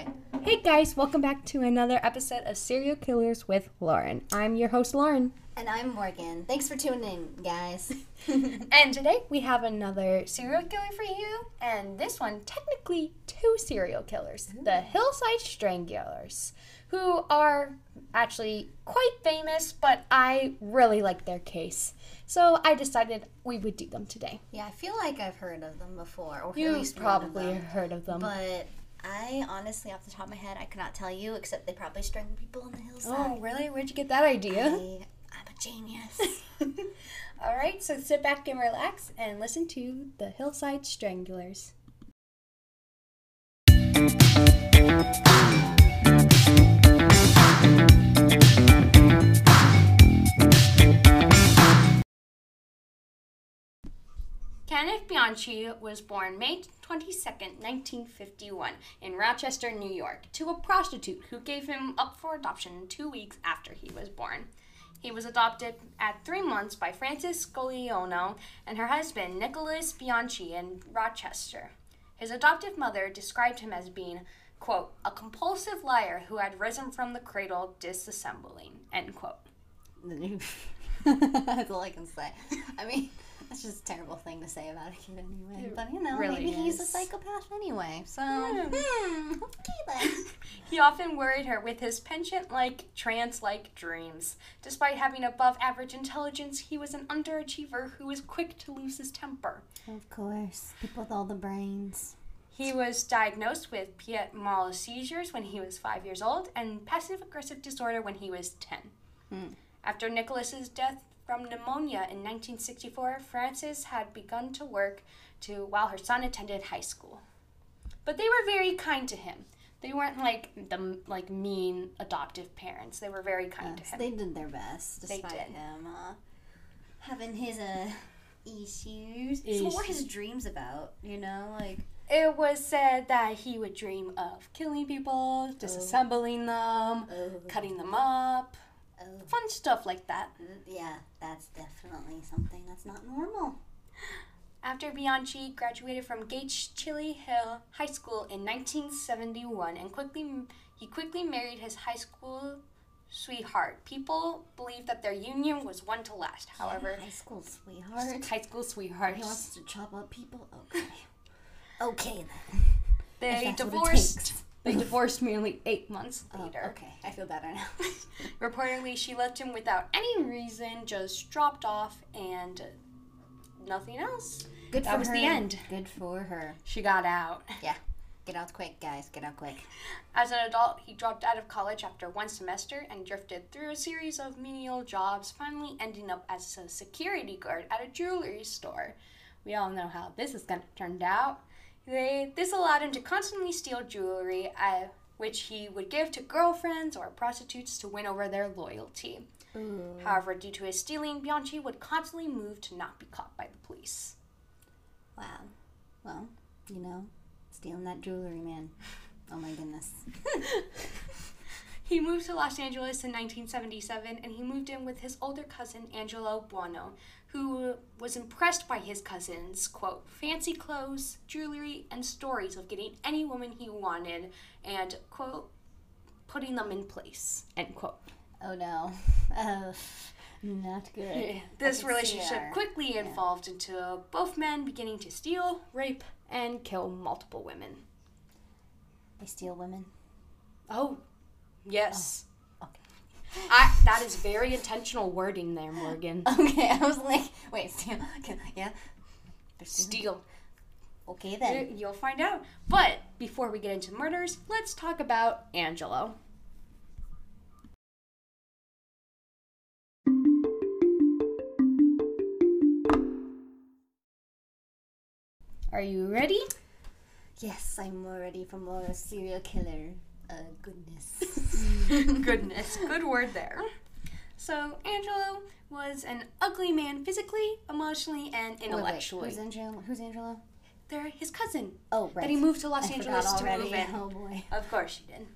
Okay. Hey guys, welcome back to another episode of Serial Killers with Lauren. I'm your host, Lauren. And I'm Morgan. Thanks for tuning in, guys. And today we have another serial killer for you, and this one, technically two serial killers the mm-hmm. Hillside Stranglers, who are actually quite famous, but I really like their case. So I decided we would do them today. yeah, I feel like I've heard of them before, or at You've least of probably them. heard of them. But I honestly, off the top of my head, I cannot tell you, except they probably strangle people on the hillside. oh, really? Where'd you get that idea? I, I'm a genius. All right, so sit back and relax and listen to the Hillside Stranglers. Kenneth Bianchi was born May 22, 1951, in Rochester, New York, to a prostitute who gave him up for adoption two weeks after he was born. He was adopted at three months by Frances Scioliono and her husband, Nicholas Bianchi, in Rochester. His adoptive mother described him as being, quote, a compulsive liar who had risen from the cradle disassembling, end quote. That's all I can say. I mean, that's just a terrible thing to say about a kid anyway. It But you know, really maybe he's a psychopath anyway. So, hmm, okay then. He often worried her with his penchant like, trance like dreams. Despite having above average intelligence, he was an underachiever who was quick to lose his temper. Of course, people with all the brains. He was diagnosed with petit mal seizures when he was five years old and passive aggressive disorder when he was 10. Hmm. After Nicholas's death from pneumonia in 1964, Frances had begun to work to while her son attended high school. But they were very kind to him. They weren't like the like mean adoptive parents. They were very kind Yes, to him. they did their best despite him uh, having his uh, issues. So what were his dreams about? You know, like It was said that he would dream of killing people, disassembling them, oh, cutting them up, oh, fun stuff like that. Mm, yeah, that's definitely something that's not normal. After Bianchi graduated from Gates Chili Hill High School in 1971 and quickly he quickly married his high school sweetheart. People believe that their union was one to last. However, high school sweetheart. high school sweetheart. He wants to chop up people. Okay. Okay then. They that's what it divorced. They divorced merely eight months Oh, later. okay, I feel better now. Reportedly, she left him without any reason, just dropped off, and nothing else. Good That for was her. the end. Good for her. She got out. Yeah. Get out quick, guys. Get out quick. As an adult, he dropped out of college after one semester and drifted through a series of menial jobs, finally ending up as a security guard at a jewelry store. We all know how this is going to turn out. They, this allowed him to constantly steal jewelry, uh, which he would give to girlfriends or prostitutes to win over their loyalty. Ooh. However, due to his stealing, Bianchi would constantly move to not be caught by the police. Wow. Well, you know, stealing that jewelry, man. Oh my goodness. He moved to Los Angeles in 1977 and he moved in with his older cousin Angelo Buono, who was impressed by his cousin's quote fancy clothes, jewelry, and stories of getting any woman he wanted and quote putting them in place end quote. Oh no. Oh, not good. This can see relationship quickly evolved into both men beginning to steal, rape, and kill multiple women. They steal women. Oh, yes. Okay. I, that is very intentional wording there, Morgan. Okay, I was like, wait, steal. Okay, yeah. Steal. Okay then. You'll find out. But before we get into murders, let's talk about Angelo. Are you ready? Yes, I'm ready for more serial killer. Uh, goodness. Goodness, good word there. So, Angelo was an ugly man physically, emotionally, and Wait, wait, intellectually. Who's Angelo? Who's Angelo? They're his cousin. Oh, right. That he moved to Los forgot Angeles to already. move in. Oh boy. Of course she did.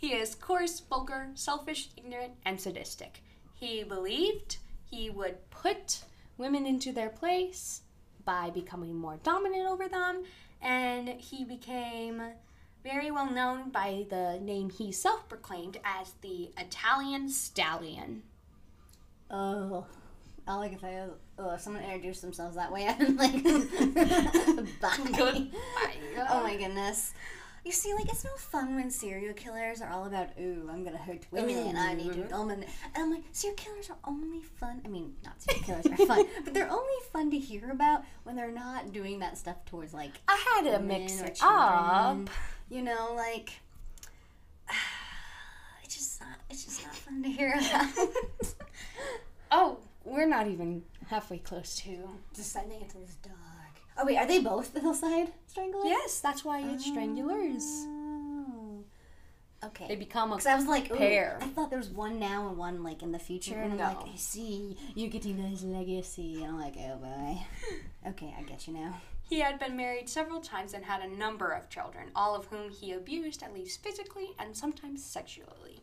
He is coarse, vulgar, selfish, ignorant, and sadistic. He believed he would put women into their place by becoming more dominant over them, and he became very well known by the name he self proclaimed as the Italian Stallion. Oh. I like if I oh, if someone introduced themselves that way, I'm like, bye. Oh my goodness. You see, like, it's no fun when serial killers are all about, ooh, I'm gonna hurt women, and I need to mm-hmm. dominate. And I'm like, serial killers are only fun. I mean, not serial killers are fun, but they're only fun to hear about when they're not doing that stuff towards, like, I had to mix it up. You know, like, it's just not, it's just not fun to hear about. Oh, we're not even halfway close to. Descending into this dark. Oh, wait, are they both the hillside stranglers? Yes, that's why it's. Oh. Okay. They become a I was like, pair. I thought there was one now and one like in the future, and I'm like, I see you're getting this legacy, and I'm like, oh boy. Okay, I get you now. He had been married several times and had a number of children, all of whom he abused at least physically and sometimes sexually.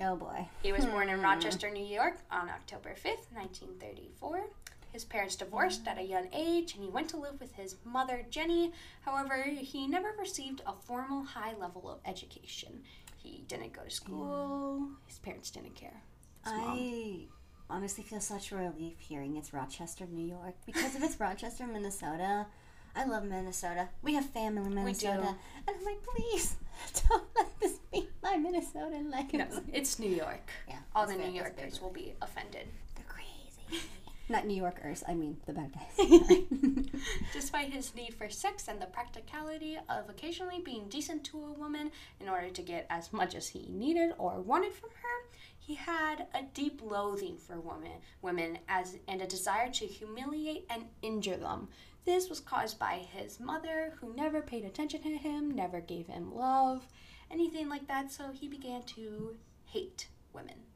Oh boy. He was born in hmm. Rochester, New York on October 5th, 1934. His parents divorced at a young age and he went to live with his mother, Jenny. However, he never received a formal high level of education. He didn't go to school, his parents didn't care. I honestly feel such a relief hearing it's Rochester, New York, because if it's Rochester, Minnesota. I love Minnesota. We have family in Minnesota. And I'm like, please, don't let this be my Minnesota legacy. No, it's New York. Yeah. All the New. Yorkers will be offended. They're crazy. Not New Yorkers, I mean the bad guys. Despite his need for sex and the practicality of occasionally being decent to a woman in order to get as much as he needed or wanted from her, he had a deep loathing for women, women as and a desire to humiliate and injure them. This was caused by his mother, who never paid attention to him, never gave him love, anything like that. So he began to hate women.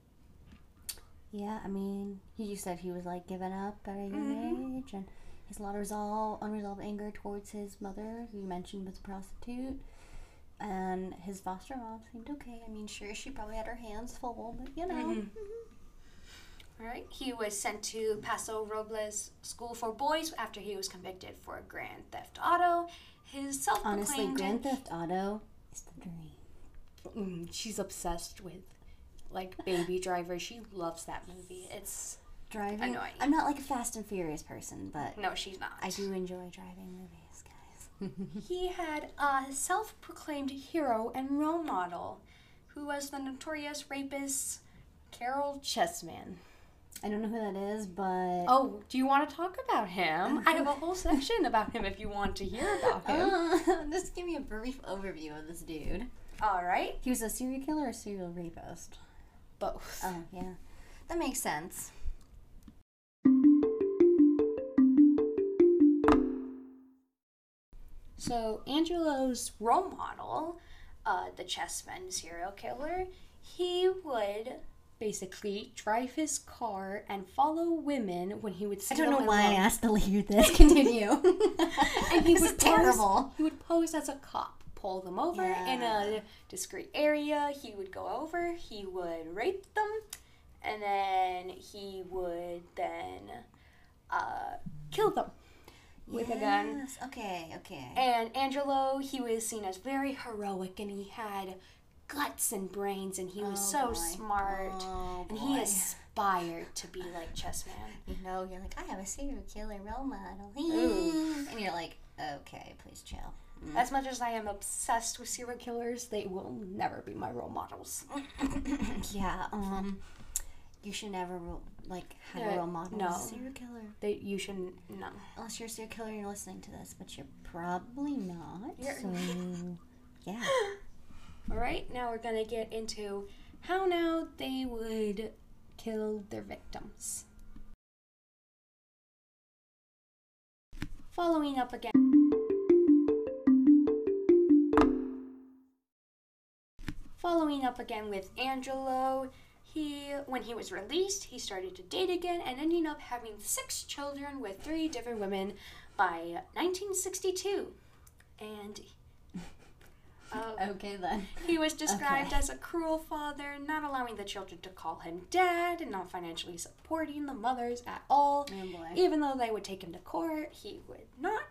Yeah, I mean, he you said he was like given up at a young mm-hmm. age, and his a lot of resolve, unresolved anger towards his mother, who you mentioned was a prostitute, and his foster mom seemed okay. I mean, sure, she probably had her hands full, but you know, mm-hmm. Mm-hmm. All right. He was sent to Paso Robles School for Boys after he was convicted for grand theft auto. His self-proclaimed honestly, Grand Theft Auto is the dream. Mm, she's obsessed with like Baby Driver. She loves that movie. It's Driving. Annoying. I'm not like a Fast and Furious person, but no, she's not. I do enjoy driving movies, guys. He had a self-proclaimed hero and role model, who was the notorious rapist Caryl Chessman. I don't know who that is, but Oh, do you want to talk about him? I have a whole section about him if you want to hear about him. Uh, just give me a brief overview of this dude. All right, He was a serial killer or serial rapist? Both. Oh, yeah. That makes sense. So Angelo's role model, uh, the chessman serial killer, he would basically drive his car and follow women when he would I don't know why I asked to leave this. Continue. And he is terrible. Pose, he would pose as a cop, pull them over in a discreet area. He would go over. He would rape them, and then he would then uh, kill them with a gun. Okay, okay. And Angelo, he was seen as very heroic, and he had guts and brains, and he was so boy. smart, Oh, and he aspired to be like Chessman. You know, you're like, I have a serial killer role model. And you're please chill. As much as I am obsessed with serial killers, they will never be my role models. yeah, um, you should never, like, have Yeah, a role model no. serial killer. They you shouldn't no. Unless you're a serial killer and you're listening to this, but you're probably not. You're- So, yeah. All right, now we're gonna get into how now they would kill their victims. Following up again. Following up again with Angelo, he when he was released, he started to date again and ending up having six children with three different women by 1962. And uh, Okay, then. he was described Okay. as a cruel father, not allowing the children to call him dad, and not financially supporting the mothers at all. Oh, boy. Even though they would take him to court, he would not.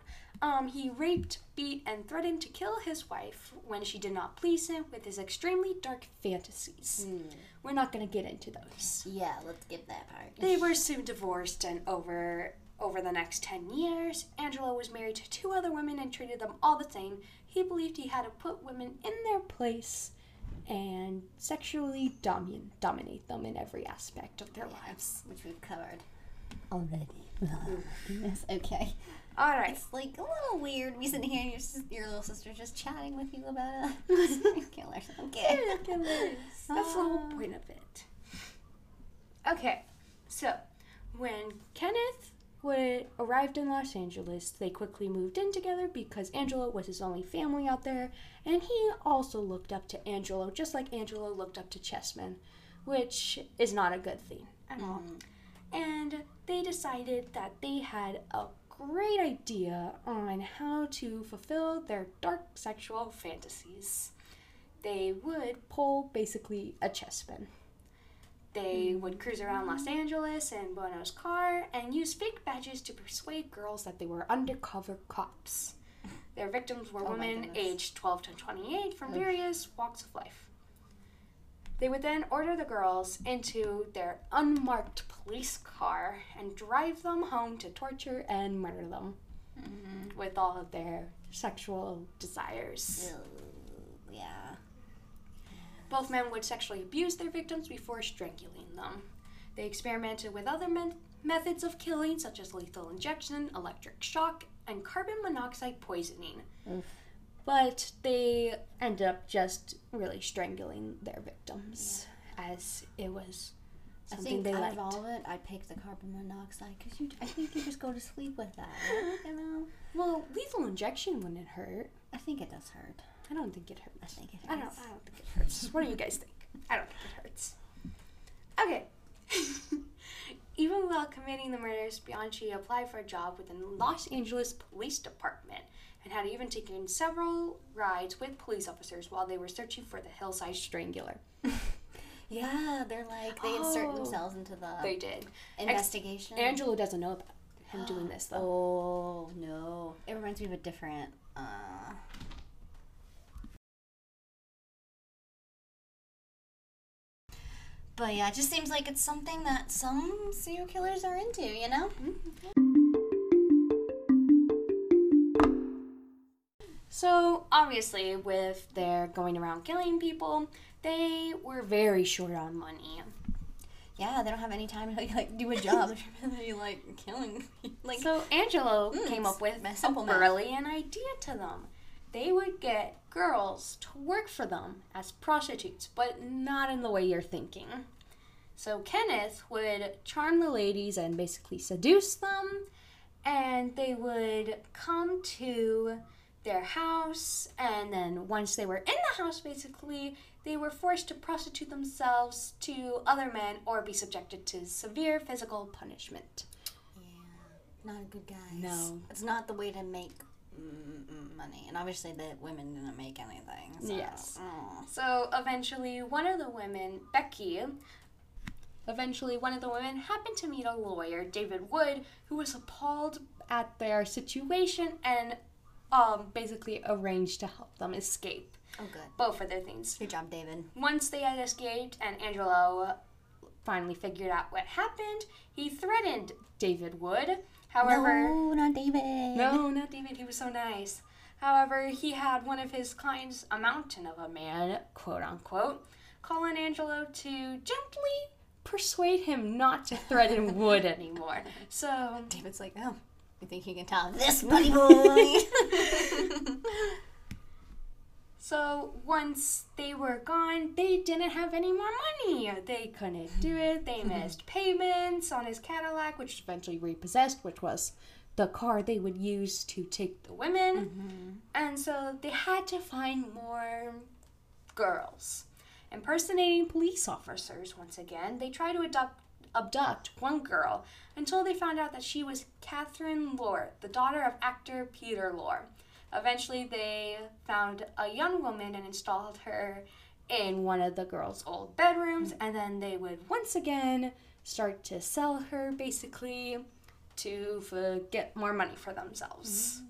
Um, he raped, beat, and threatened to kill his wife when she did not please him with his extremely dark fantasies. We're not going to get into those. Yeah, let's get that part. They were soon divorced, and over over the next ten years, Angelo was married to two other women and treated them all the same. He believed he had to put women in their place and sexually domin- dominate them in every aspect of their lives. which we've covered already. yes, okay. All right. It's like a little weird. We sitting here and your, sis- your little sister just chatting with you about it. Killers. Okay. That's the whole um, point of it. Okay, so when Kenneth would arrived in Los Angeles, they quickly moved in together because Angelo was his only family out there, and he also looked up to Angelo, just like Angelo looked up to Chessman, which is not a good thing at all. Mm-hmm. And they decided that they had a great idea on how to fulfill their dark sexual fantasies they would pull basically a chessman. They would cruise around Los Angeles in Buono's car and use fake badges to persuade girls that they were undercover cops. Their victims were Oh women aged 12 to 28 from various walks of life. They would then order the girls into their unmarked police car and drive them home to torture and murder them mm-hmm. with all of their sexual desires. Yeah. Both men would sexually abuse their victims before strangling them. They experimented with other men- methods of killing, such as lethal injection, electric shock, and carbon monoxide poisoning. Oof. But they ended up just really strangling their victims, as it was I something think they out liked. of all of it, I picked the carbon monoxide because you. I think you just go to sleep with that. You know. Well, lethal injection wouldn't hurt. I think it does hurt. I don't think it I hurts. think it I don't. I don't think it hurts. what do you guys think? I don't think it hurts. Okay. Even while committing the murders, Bianchi applied for a job within the Los Angeles Police Department and had even taken several rides with police officers while they were searching for the Hillside Strangler. Yeah, they're like they insert Oh. themselves into the They did. investigation. Angelo doesn't know about him doing this though. Oh no! It reminds me of a different. Uh, but yeah, it just seems like it's something that some serial killers are into. You know? So, obviously, with their going around killing people, they were very short on money. Yeah, they don't have any time to like, do a job. They're like killing. Like So Angelo Mm, came up with a brilliant idea to them. They would get girls to work for them as prostitutes, but not in the way you're thinking. So Kenneth would charm the ladies and basically seduce them, and they would come to their house, and then once they were in the house, basically, they were forced to prostitute themselves to other men or be subjected to severe physical punishment. Yeah, not a good guy. No. it's not the way to make mm, mm, money. And obviously, the women didn't make anything. So. Yes. oh. So eventually, one of the women, Becky, eventually one of the women happened to meet a lawyer, David Wood, who was appalled at their situation and um, basically arranged to help them escape Oh, good. both of their things. Good job, David. Once they had escaped and Angelo finally figured out what happened, he threatened David Wood. However, no, not David. no, not David. He was so nice. However, he had one of his clients, a mountain of a man, quote unquote, call on Angelo to gently persuade him not to threaten Wood anymore. So, David's like, oh, you think you can tell this, buddy boy? so once they were gone, they didn't have any more money. They couldn't do it. They mm-hmm. missed payments on his Cadillac, which eventually repossessed, which was the car they would use to take the women. Mm-hmm. And so they had to find more girls. Impersonating police officers once again, they try to abduct, abduct one girl until they found out that she was Catherine Lorre, the daughter of actor Peter Lorre. Eventually, they found a young woman and installed her in one of the girls' old bedrooms, and then they would once again start to sell her basically to f- get more money for themselves.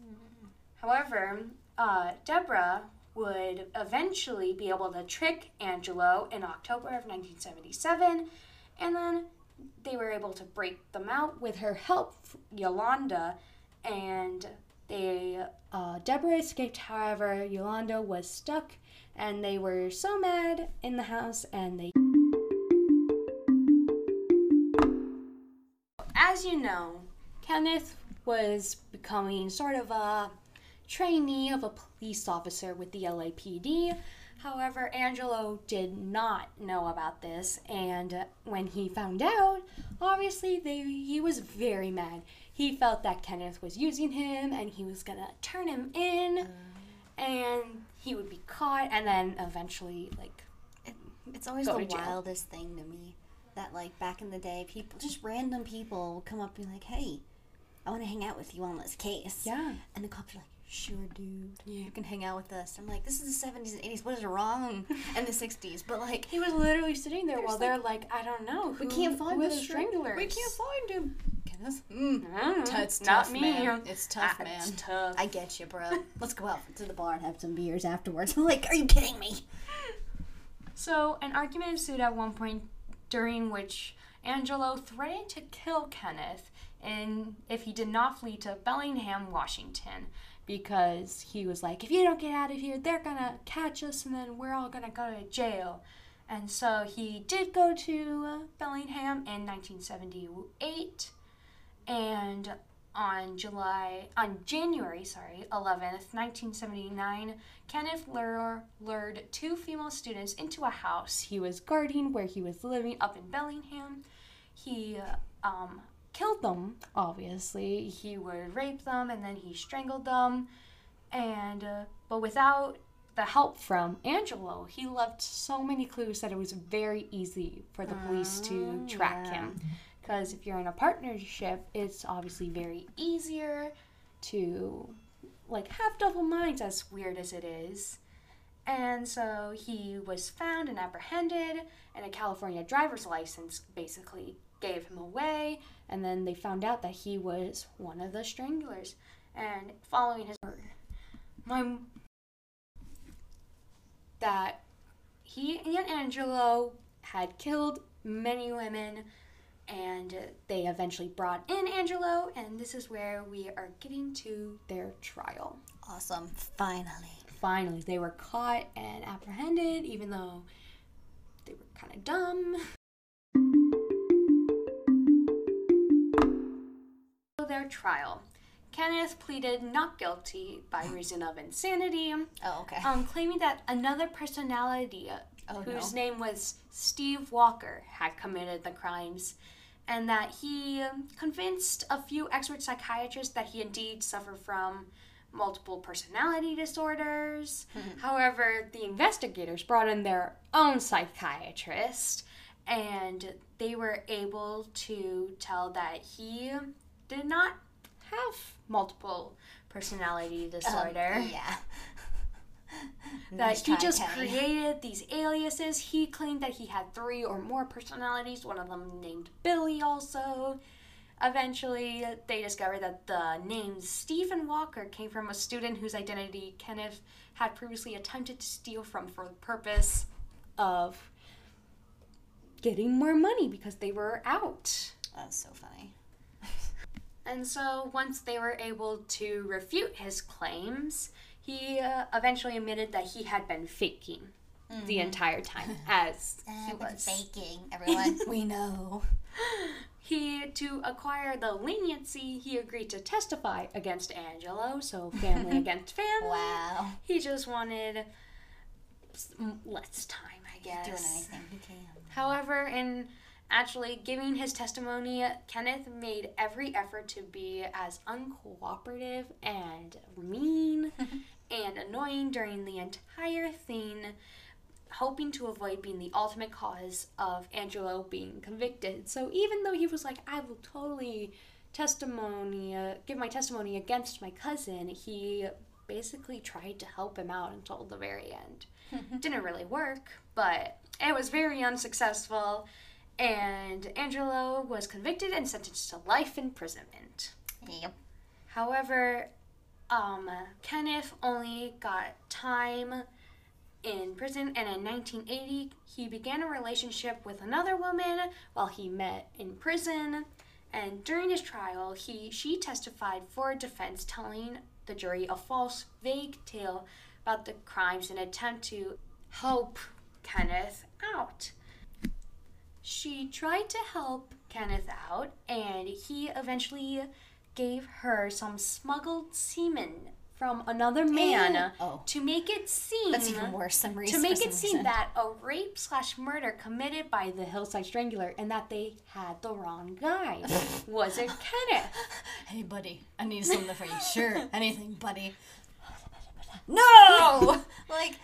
However, uh, Deborah would eventually be able to trick Angelo in October of 1977, and then they were able to break them out with her help, Yolanda, and they uh, Deborah escaped. However, Yolanda was stuck, and they were so mad in the house, and they. As you know, Kenneth was becoming sort of a trainee of a police officer with the LAPD. However, Angelo did not know about this, and when he found out, obviously they, he was very mad. He felt that Kenneth was using him and he was gonna turn him in, and he would be caught, and then eventually, like, It's always the wildest thing to me that, like, back in the day, people, just random people, would come up and be like, hey, I want to hang out with you on this case. yeah. And the cops are like, sure, dude. Yeah. You can hang out with us. I'm like, this is the 70s and 80s. What is wrong? and the 60s. But, like, He was literally sitting there There's while they're like, I don't know. we can't find the stranglers. We can't find him. Kenneth? Mm. I don't know. It's Not tough, me. man. It's tough, Ah, man. It's tough. I get you, bro. Let's go out to the bar and have some beers afterwards. I'm like, are you kidding me? So, an argument ensued at one point during which Angelo threatened to kill Kenneth and if he did not flee to Bellingham, Washington, because he was like, if you don't get out of here, they're gonna catch us and then we're all gonna go to jail. And so he did go to Bellingham in 1978, and on July, on January, sorry, 11th, 1979, Kenneth lure, lured two female students into a house he was guarding where he was living up in Bellingham. He um, killed them, obviously. He would rape them and then he strangled them. And, uh, but without the help from Angelo, he left so many clues that it was very easy for the police to Oh, track yeah. him. Because if you're in a partnership, it's obviously very easier to like have double minds as weird as it is. And so he was found and apprehended, and a California driver's license basically gave him away. And then they found out that he was one of the stranglers. And following his my that he and Angelo had killed many women, and they eventually brought in Angelo, and this is where we are getting to their trial Awesome. Finally. finally they were caught and apprehended even though they were kind of dumb trial kenneth pleaded not guilty by reason of insanity Oh, okay. um, claiming that another personality uh, Oh, whose no. name was steve walker had committed the crimes and that he convinced a few expert psychiatrists that he indeed suffered from multiple personality disorders. However, the investigators brought in their own psychiatrist and they were able to tell that he did not have multiple personality disorder Um, yeah. that he just Kenny. created these aliases. He claimed that he had three or more personalities, one of them named Billy also. Eventually, they discovered that the name Stephen Walker came from a student whose identity Kenneth had previously attempted to steal from for the purpose of getting more money because they were out. That's so funny. And so, once they were able to refute his claims, he uh, eventually admitted that he had been faking the entire time, as he was. faking, everyone. we know. He, to acquire the leniency, he agreed to testify against Angelo, so family against family. Wow. He just wanted less time, I guess. Doing anything he can. However, in actually giving his testimony, Kenneth made every effort to be as uncooperative and mean and annoying during the entire thing, hoping to avoid being the ultimate cause of Angelo being convicted. So even though he was like, I will totally testimony, uh, give my testimony against my cousin, he basically tried to help him out until the very end. Didn't really work, but it was very unsuccessful. And Angelo was convicted and sentenced to life imprisonment. Yep. However, um, Kenneth only got time in prison, and in 1980, he began a relationship with another woman while he met in prison. And during his trial, he she testified for defense, telling the jury a false, vague tale about the crimes in an attempt to help Kenneth out. She tried to help Kenneth out, and he eventually gave her some smuggled semen from another man Oh. to make it seem That's even worse Reese to make it seem reason. that a rape slash murder committed by the Hillside Strangler and that they had the wrong guy. Was it Kenneth? Hey, buddy, I need something for you. Sure, anything, buddy. No! like,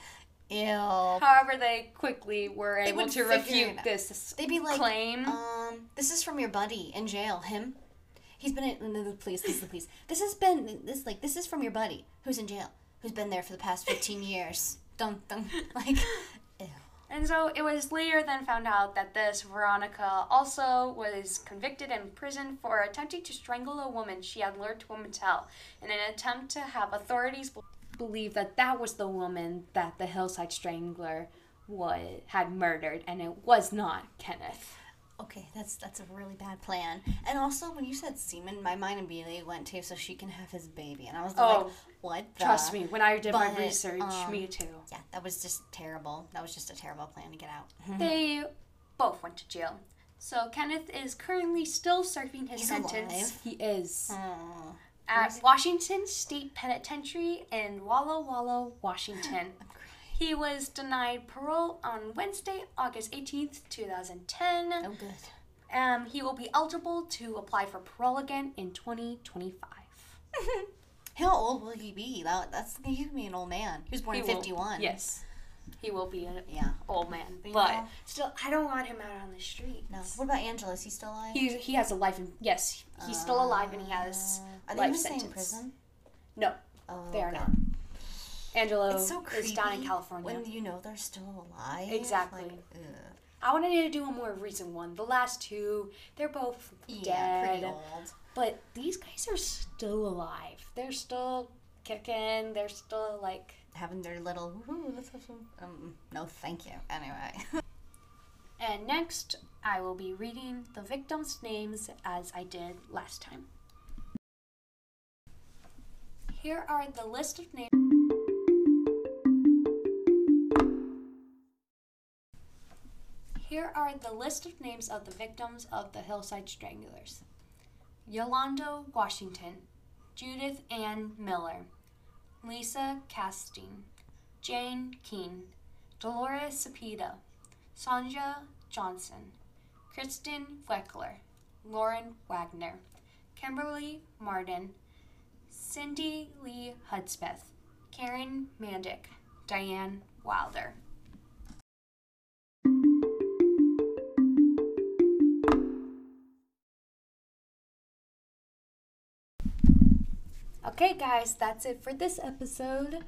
ew. However, they quickly were able to refute this They'd be like, claim. um, this is from your buddy in jail. Him. He's been in no, the police. This is the police. This has been this like this is from your buddy who's in jail, who's been there for the past fifteen years. Dun dun. Like, ew. And so it was later then found out that this Veronica also was convicted and imprisoned for attempting to strangle a woman she had lured to a motel in an attempt to have authorities be- believe that that was the woman that the Hillside Strangler was, had murdered and it was not Kenneth. Okay, that's that's a really bad plan. And also, when you said semen, my mind immediately went to so she can have his baby, and I was Oh, like, what? The? Trust me, when I did my research, um, me too. Yeah, that was just terrible. That was just a terrible plan to get out. They both went to jail. So Kenneth is currently still serving his He's sentence. alive? He is. At Washington State Penitentiary in Walla Walla, Washington. He was denied parole on Wednesday, August 18th, 2010. oh, good. Um, he will be eligible to apply for parole again in 2025. How old will he be? That, that's he could be an old man. He was born He in will- fifty one. Yes. He will be an Yeah. old man. Yeah. But still, I don't want him out on the street. No. What about Angela? Is he still alive? He, he has a life in. Yes, he's still ah. alive and he has Are they life in the sentence. same prison? No, Oh, they are okay. not. Angelo It's so creepy is down in California. when you know they're still alive. Exactly. Like, ugh. I wanted to do a more recent one. The last two, they're both Yeah, pretty dead. old. But these guys are still alive. They're still kicking. They're still like. Having their little. Let's have some. Um, no, thank you. Anyway. And next, I will be reading the victims' names as I did last time. Here are the list of names. Here are the list of names of the victims of the Hillside Stranglers. Yolanda Washington, Judith Ann Miller, Lissa Kastin, Jane Keene, Dolores Cepeda, Sanja Johnson, Kristen Weckler, Lauren Wagner, Kimberly Martin, Cindy Lee Hudspeth, Karen Mandic, Diane Wilder. Okay, guys, that's it for this episode.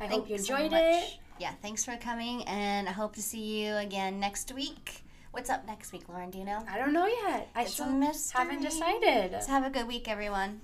I hope you Thanks so enjoyed it. Yeah, thanks for coming, and I hope to see you again next week. What's up next week, Lauren? Do you know? I don't know yet. I still haven't decided. So have a good week, everyone.